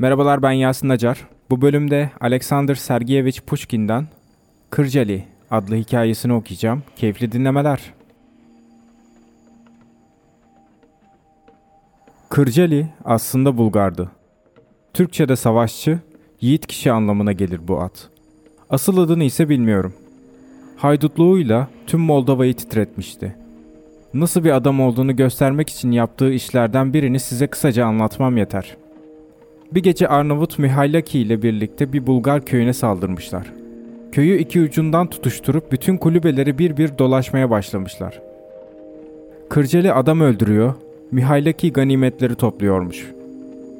Merhabalar ben Yasin Acar. Bu bölümde Alexander Sergeyevich Pushkin'den Kırcali adlı hikayesini okuyacağım. Keyifli dinlemeler. Kırcali aslında Bulgardı. Türkçe'de savaşçı, yiğit kişi anlamına gelir bu ad. Asıl adını ise bilmiyorum. Haydutluğuyla tüm Moldova'yı titretmişti. Nasıl bir adam olduğunu göstermek için yaptığı işlerden birini size kısaca anlatmam yeter. Bir gece Arnavut Mihailaki ile birlikte bir Bulgar köyüne saldırmışlar. Köyü iki ucundan tutuşturup bütün kulübeleri bir bir dolaşmaya başlamışlar. Kırceli adam öldürüyor, Mihailaki ganimetleri topluyormuş.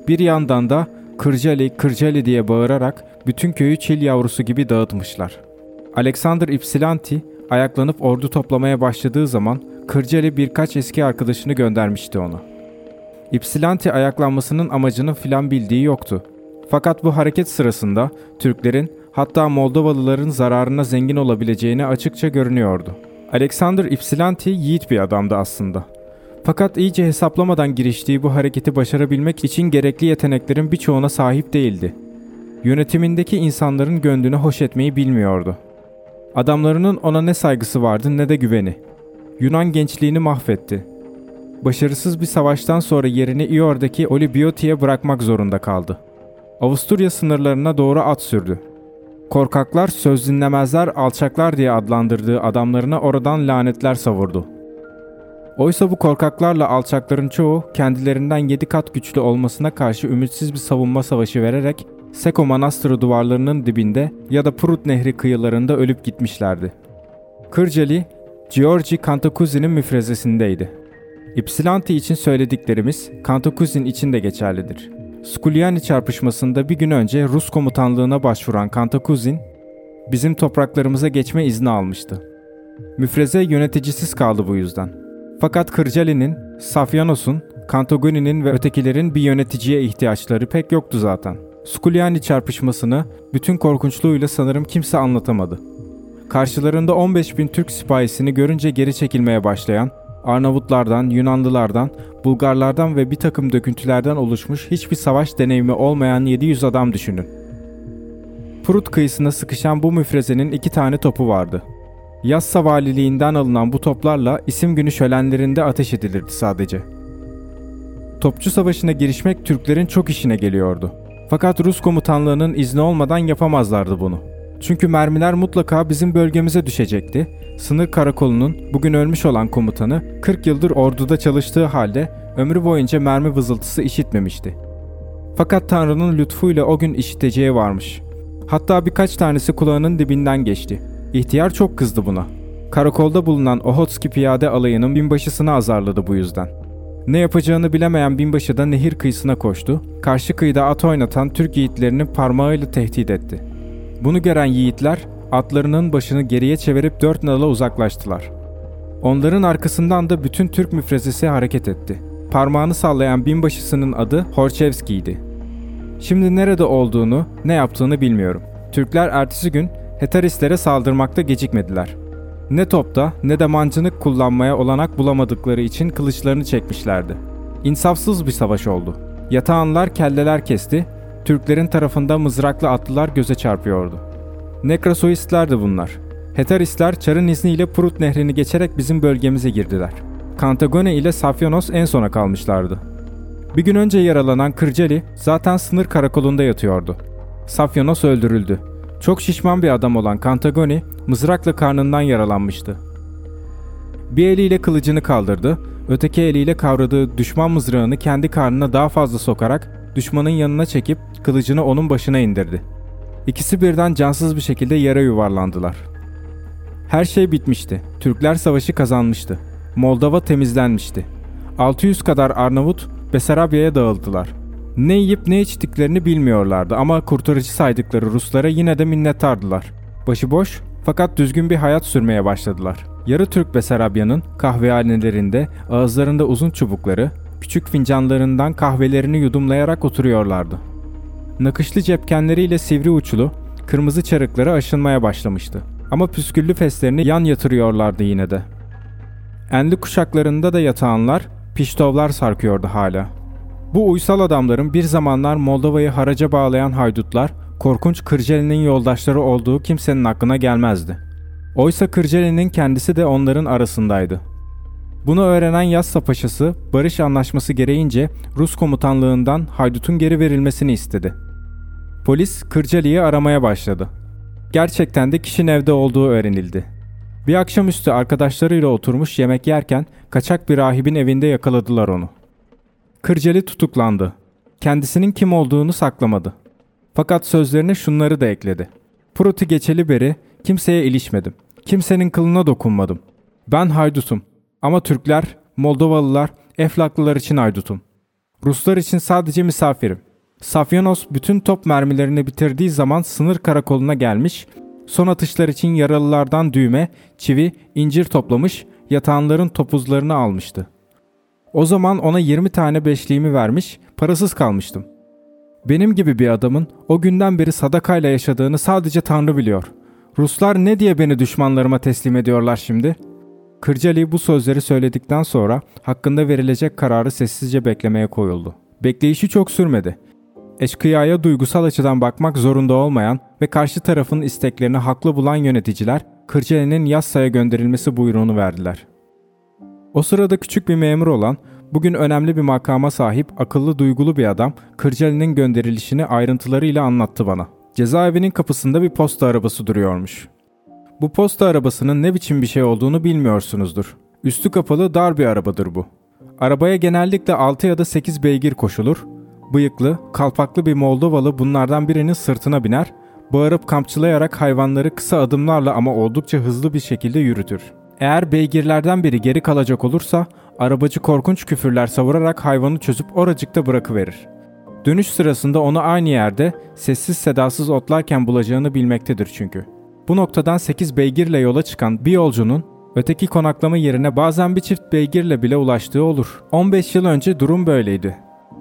Bir yandan da Kırcali, Kırcali diye bağırarak bütün köyü çil yavrusu gibi dağıtmışlar. Alexander Ypsilanti ayaklanıp ordu toplamaya başladığı zaman Kırcali birkaç eski arkadaşını göndermişti ona. Ypsilanti ayaklanmasının amacını filan bildiği yoktu. Fakat bu hareket sırasında Türklerin hatta Moldovalıların zararına zengin olabileceğini açıkça görünüyordu. Alexander Ypsilanti yiğit bir adamdı aslında. Fakat iyice hesaplamadan giriştiği bu hareketi başarabilmek için gerekli yeteneklerin birçoğuna sahip değildi. Yönetimindeki insanların gönlünü hoş etmeyi bilmiyordu. Adamlarının ona ne saygısı vardı ne de güveni. Yunan gençliğini mahvetti. Başarısız bir savaştan sonra yerini Ior'daki Olibioti'ye bırakmak zorunda kaldı. Avusturya sınırlarına doğru at sürdü. Korkaklar, söz dinlemezler, alçaklar diye adlandırdığı adamlarına oradan lanetler savurdu. Oysa bu korkaklarla alçakların çoğu kendilerinden yedi kat güçlü olmasına karşı ümitsiz bir savunma savaşı vererek Seko Manastırı duvarlarının dibinde ya da Prut Nehri kıyılarında ölüp gitmişlerdi. Kırcali, Georgi Cantacuzzi'nin müfrezesindeydi. Ypsilanti için söylediklerimiz Cantacuzzi'nin için de geçerlidir. Skuliani çarpışmasında bir gün önce Rus komutanlığına başvuran Cantacuzin, bizim topraklarımıza geçme izni almıştı. Müfreze yöneticisiz kaldı bu yüzden. Fakat Kırcali'nin, Safyanos'un, Cantagoni'nin ve ötekilerin bir yöneticiye ihtiyaçları pek yoktu zaten. Skuliani çarpışmasını bütün korkunçluğuyla sanırım kimse anlatamadı. Karşılarında 15 bin Türk sipahisini görünce geri çekilmeye başlayan, Arnavutlardan, Yunanlılardan, Bulgarlardan ve bir takım döküntülerden oluşmuş hiçbir savaş deneyimi olmayan 700 adam düşünün. Prut kıyısına sıkışan bu müfrezenin iki tane topu vardı. Yassa valiliğinden alınan bu toplarla isim günü şölenlerinde ateş edilirdi sadece. Topçu savaşına girişmek Türklerin çok işine geliyordu. Fakat Rus komutanlığının izni olmadan yapamazlardı bunu. Çünkü mermiler mutlaka bizim bölgemize düşecekti. Sınır karakolunun bugün ölmüş olan komutanı 40 yıldır orduda çalıştığı halde ömrü boyunca mermi vızıltısı işitmemişti. Fakat Tanrı'nın lütfuyla o gün işiteceği varmış. Hatta birkaç tanesi kulağının dibinden geçti. İhtiyar çok kızdı buna. Karakolda bulunan Ohotski piyade alayının binbaşısını azarladı bu yüzden. Ne yapacağını bilemeyen binbaşı da nehir kıyısına koştu. Karşı kıyıda at oynatan Türk yiğitlerini parmağıyla tehdit etti. Bunu gören yiğitler atlarının başını geriye çevirip dört nala uzaklaştılar. Onların arkasından da bütün Türk müfrezesi hareket etti. Parmağını sallayan binbaşısının adı Horçevski'ydi. Şimdi nerede olduğunu, ne yaptığını bilmiyorum. Türkler ertesi gün Hetaristlere saldırmakta gecikmediler. Ne topta ne de mancınık kullanmaya olanak bulamadıkları için kılıçlarını çekmişlerdi. İnsafsız bir savaş oldu. Yatağanlar kelleler kesti, Türklerin tarafında mızraklı atlılar göze çarpıyordu. Nekrasoistlerdi bunlar. Hetaristler Çar'ın izniyle Prut nehrini geçerek bizim bölgemize girdiler. Kantagone ile Safyanos en sona kalmışlardı. Bir gün önce yaralanan Kırcali zaten sınır karakolunda yatıyordu. Safyanos öldürüldü. Çok şişman bir adam olan Kantagoni mızrakla karnından yaralanmıştı. Bir eliyle kılıcını kaldırdı, öteki eliyle kavradığı düşman mızrağını kendi karnına daha fazla sokarak düşmanın yanına çekip kılıcını onun başına indirdi. İkisi birden cansız bir şekilde yere yuvarlandılar. Her şey bitmişti. Türkler savaşı kazanmıştı. Moldova temizlenmişti. 600 kadar Arnavut Besarabya'ya dağıldılar. Ne yiyip ne içtiklerini bilmiyorlardı ama kurtarıcı saydıkları Ruslara yine de minnettardılar. Başıboş fakat düzgün bir hayat sürmeye başladılar. Yarı Türk Besarabya'nın kahvehanelerinde ağızlarında uzun çubukları, küçük fincanlarından kahvelerini yudumlayarak oturuyorlardı. Nakışlı cepkenleriyle sivri uçlu, kırmızı çarıkları aşınmaya başlamıştı. Ama püsküllü feslerini yan yatırıyorlardı yine de. Enli kuşaklarında da yatağanlar, piştovlar sarkıyordu hala. Bu uysal adamların bir zamanlar Moldova'yı haraca bağlayan haydutlar, korkunç Kırceli'nin yoldaşları olduğu kimsenin aklına gelmezdi. Oysa Kırceli'nin kendisi de onların arasındaydı. Bunu öğrenen Yassa Paşası, barış anlaşması gereğince Rus komutanlığından haydutun geri verilmesini istedi. Polis Kırcali'yi aramaya başladı. Gerçekten de kişinin evde olduğu öğrenildi. Bir akşamüstü arkadaşlarıyla oturmuş yemek yerken kaçak bir rahibin evinde yakaladılar onu. Kırcali tutuklandı. Kendisinin kim olduğunu saklamadı. Fakat sözlerine şunları da ekledi. Pruti geçeli beri kimseye ilişmedim. Kimsenin kılına dokunmadım. Ben haydutum. Ama Türkler, Moldovalılar, Eflaklılar için haydutum. Ruslar için sadece misafirim. Safyanos bütün top mermilerini bitirdiği zaman sınır karakoluna gelmiş, son atışlar için yaralılardan düğme, çivi, incir toplamış, yatağanların topuzlarını almıştı. O zaman ona 20 tane beşliğimi vermiş, parasız kalmıştım. Benim gibi bir adamın o günden beri sadakayla yaşadığını sadece Tanrı biliyor. Ruslar ne diye beni düşmanlarıma teslim ediyorlar şimdi? Kırcali bu sözleri söyledikten sonra hakkında verilecek kararı sessizce beklemeye koyuldu. Bekleyişi çok sürmedi. Eşkıya'ya duygusal açıdan bakmak zorunda olmayan ve karşı tarafın isteklerini haklı bulan yöneticiler Kırcali'nin Yassa'ya gönderilmesi buyruğunu verdiler. O sırada küçük bir memur olan, bugün önemli bir makama sahip, akıllı duygulu bir adam Kırcali'nin gönderilişini ayrıntılarıyla anlattı bana. Cezaevinin kapısında bir posta arabası duruyormuş. Bu posta arabasının ne biçim bir şey olduğunu bilmiyorsunuzdur. Üstü kapalı dar bir arabadır bu. Arabaya genellikle 6 ya da 8 beygir koşulur. Bıyıklı, kalpaklı bir Moldovalı bunlardan birinin sırtına biner, bağırıp kampçılayarak hayvanları kısa adımlarla ama oldukça hızlı bir şekilde yürütür. Eğer beygirlerden biri geri kalacak olursa arabacı korkunç küfürler savurarak hayvanı çözüp oracıkta bırakıverir. Dönüş sırasında onu aynı yerde sessiz sedasız otlarken bulacağını bilmektedir çünkü. Bu noktadan 8 beygirle yola çıkan bir yolcunun öteki konaklama yerine bazen bir çift beygirle bile ulaştığı olur. 15 yıl önce durum böyleydi.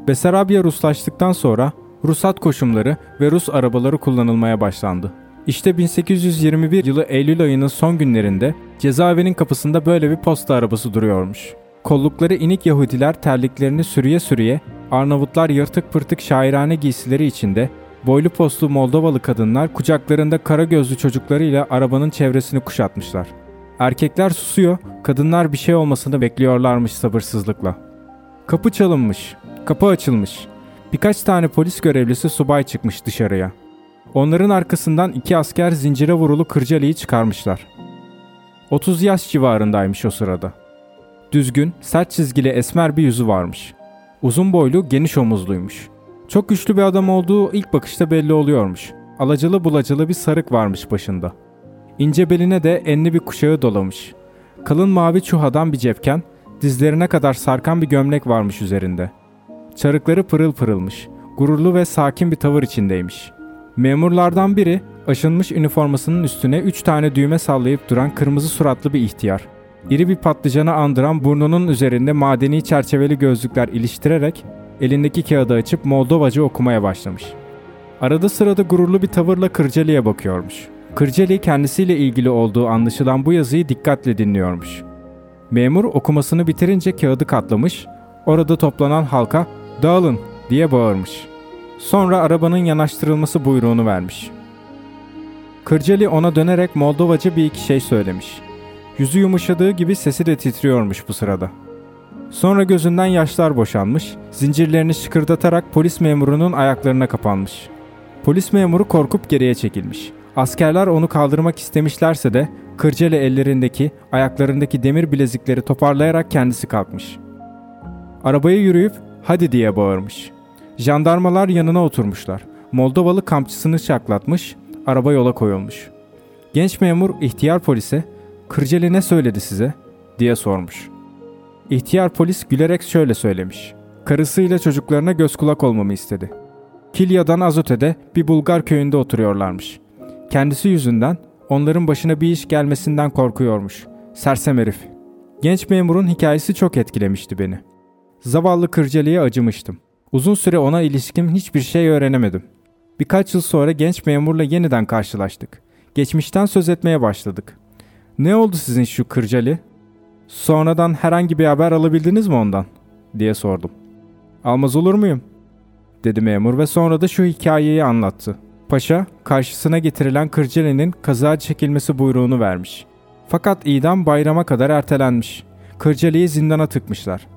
Besarabya Ruslaştıktan sonra Rusat koşumları ve Rus arabaları kullanılmaya başlandı. İşte 1821 yılı Eylül ayının son günlerinde cezaevinin kapısında böyle bir posta arabası duruyormuş. Kollukları inik Yahudiler terliklerini sürüye sürüye, Arnavutlar yırtık pırtık şairane giysileri içinde, boylu postlu Moldovalı kadınlar kucaklarında kara gözlü çocuklarıyla arabanın çevresini kuşatmışlar. Erkekler susuyor, kadınlar bir şey olmasını bekliyorlarmış sabırsızlıkla. Kapı çalınmış, kapı açılmış. Birkaç tane polis görevlisi subay çıkmış dışarıya. Onların arkasından iki asker zincire vurulu Kırcalı'yı çıkarmışlar. 30 yaş civarındaymış o sırada. Düzgün, sert çizgili esmer bir yüzü varmış. Uzun boylu, geniş omuzluymuş. Çok güçlü bir adam olduğu ilk bakışta belli oluyormuş. Alacalı bulacalı bir sarık varmış başında. İnce beline de enli bir kuşağı dolamış. Kalın mavi çuhadan bir cepken, dizlerine kadar sarkan bir gömlek varmış üzerinde. Çarıkları pırıl pırılmış, gururlu ve sakin bir tavır içindeymiş.'' Memurlardan biri aşınmış üniformasının üstüne üç tane düğme sallayıp duran kırmızı suratlı bir ihtiyar. İri bir patlıcanı andıran burnunun üzerinde madeni çerçeveli gözlükler iliştirerek elindeki kağıdı açıp Moldovacı okumaya başlamış. Arada sırada gururlu bir tavırla Kırcali'ye bakıyormuş. Kırcali kendisiyle ilgili olduğu anlaşılan bu yazıyı dikkatle dinliyormuş. Memur okumasını bitirince kağıdı katlamış, orada toplanan halka "Dağılın!" diye bağırmış. Sonra arabanın yanaştırılması buyruğunu vermiş. Kırcali ona dönerek Moldovaca bir iki şey söylemiş. Yüzü yumuşadığı gibi sesi de titriyormuş bu sırada. Sonra gözünden yaşlar boşanmış, zincirlerini şıkırdatarak polis memurunun ayaklarına kapanmış. Polis memuru korkup geriye çekilmiş. Askerler onu kaldırmak istemişlerse de Kırcali ellerindeki, ayaklarındaki demir bilezikleri toparlayarak kendisi kalkmış. Arabaya yürüyüp hadi diye bağırmış. Jandarmalar yanına oturmuşlar. Moldovalı kampçısını çaklatmış, araba yola koyulmuş. Genç memur ihtiyar polise, Kırceli ne söyledi size? diye sormuş. İhtiyar polis gülerek şöyle söylemiş. Karısıyla çocuklarına göz kulak olmamı istedi. Kilya'dan Azote'de bir Bulgar köyünde oturuyorlarmış. Kendisi yüzünden onların başına bir iş gelmesinden korkuyormuş. Sersem herif. Genç memurun hikayesi çok etkilemişti beni. Zavallı Kırceli'ye acımıştım. Uzun süre ona ilişkin hiçbir şey öğrenemedim. Birkaç yıl sonra genç memurla yeniden karşılaştık. Geçmişten söz etmeye başladık. Ne oldu sizin şu Kırcali? Sonradan herhangi bir haber alabildiniz mi ondan? diye sordum. Almaz olur muyum? dedi memur ve sonra da şu hikayeyi anlattı. Paşa, karşısına getirilen Kırceli'nin kaza çekilmesi buyruğunu vermiş. Fakat idam bayrama kadar ertelenmiş. Kırceli'yi zindana tıkmışlar.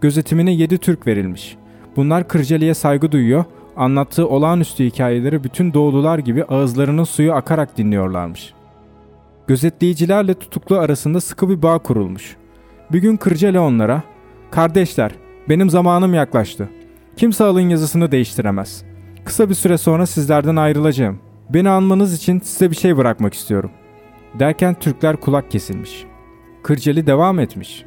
Gözetimine yedi Türk verilmiş. Bunlar Kırceli'ye saygı duyuyor, anlattığı olağanüstü hikayeleri bütün doğulular gibi ağızlarının suyu akarak dinliyorlarmış. Gözetleyicilerle tutuklu arasında sıkı bir bağ kurulmuş. Bir gün Kırceli onlara, ''Kardeşler, benim zamanım yaklaştı. Kimse alın yazısını değiştiremez. Kısa bir süre sonra sizlerden ayrılacağım. Beni anmanız için size bir şey bırakmak istiyorum.'' Derken Türkler kulak kesilmiş. Kırceli devam etmiş.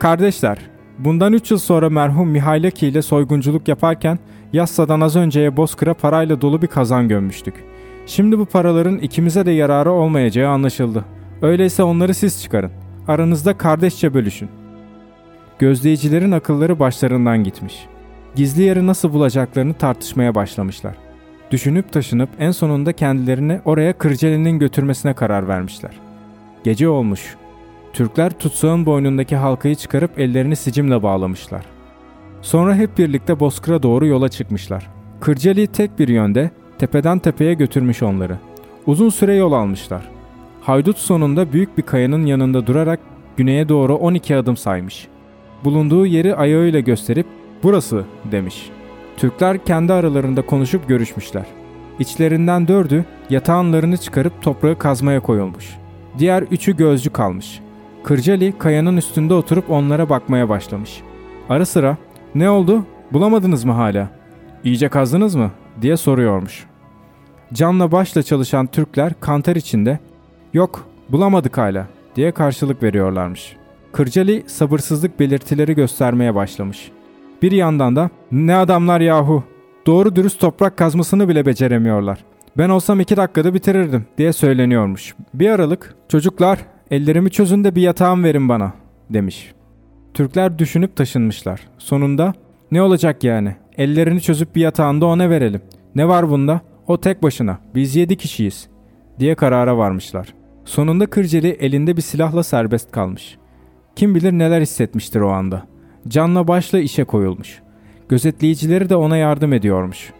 ''Kardeşler, bundan 3 yıl sonra merhum Mihailaki ile soygunculuk yaparken Yassa'dan az önceye Bozkır'a parayla dolu bir kazan gömmüştük. Şimdi bu paraların ikimize de yararı olmayacağı anlaşıldı. Öyleyse onları siz çıkarın. Aranızda kardeşçe bölüşün. Gözleyicilerin akılları başlarından gitmiş. Gizli yeri nasıl bulacaklarını tartışmaya başlamışlar. Düşünüp taşınıp en sonunda kendilerini oraya Kırceli'nin götürmesine karar vermişler. Gece olmuş. Türkler tutsağın boynundaki halkayı çıkarıp ellerini sicimle bağlamışlar. Sonra hep birlikte Bozkır'a doğru yola çıkmışlar. Kırceli tek bir yönde, tepeden tepeye götürmüş onları. Uzun süre yol almışlar. Haydut sonunda büyük bir kayanın yanında durarak güneye doğru 12 adım saymış. Bulunduğu yeri ayağıyla gösterip burası demiş. Türkler kendi aralarında konuşup görüşmüşler. İçlerinden dördü yatağınlarını çıkarıp toprağı kazmaya koyulmuş. Diğer üçü gözcü kalmış. Kırcali kayanın üstünde oturup onlara bakmaya başlamış. Ara sıra ne oldu bulamadınız mı hala? İyice kazdınız mı diye soruyormuş. Canla başla çalışan Türkler kanter içinde yok bulamadık hala diye karşılık veriyorlarmış. Kırcali sabırsızlık belirtileri göstermeye başlamış. Bir yandan da ne adamlar yahu doğru dürüst toprak kazmasını bile beceremiyorlar. Ben olsam iki dakikada bitirirdim diye söyleniyormuş. Bir aralık çocuklar ellerimi çözün de bir yatağım verin bana demiş. Türkler düşünüp taşınmışlar. Sonunda ne olacak yani ellerini çözüp bir yatağında ona verelim. Ne var bunda? O tek başına. Biz yedi kişiyiz. Diye karara varmışlar. Sonunda Kırceli elinde bir silahla serbest kalmış. Kim bilir neler hissetmiştir o anda. Canla başla işe koyulmuş. Gözetleyicileri de ona yardım ediyormuş.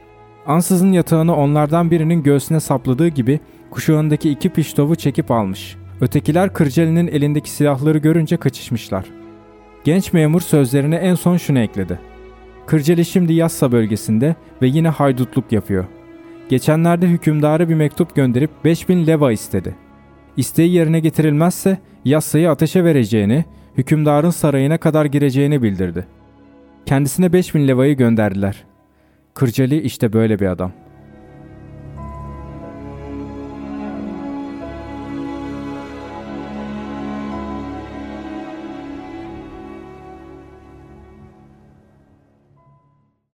Ansızın yatağını onlardan birinin göğsüne sapladığı gibi kuşağındaki iki piştovu çekip almış. Ötekiler Kırceli'nin elindeki silahları görünce kaçışmışlar. Genç memur sözlerine en son şunu ekledi. Kırceli şimdi Yassa bölgesinde ve yine haydutluk yapıyor. Geçenlerde hükümdara bir mektup gönderip 5000 leva istedi. İsteği yerine getirilmezse Yassa'yı ateşe vereceğini, hükümdarın sarayına kadar gireceğini bildirdi. Kendisine 5000 levayı gönderdiler. Kırceli işte böyle bir adam.''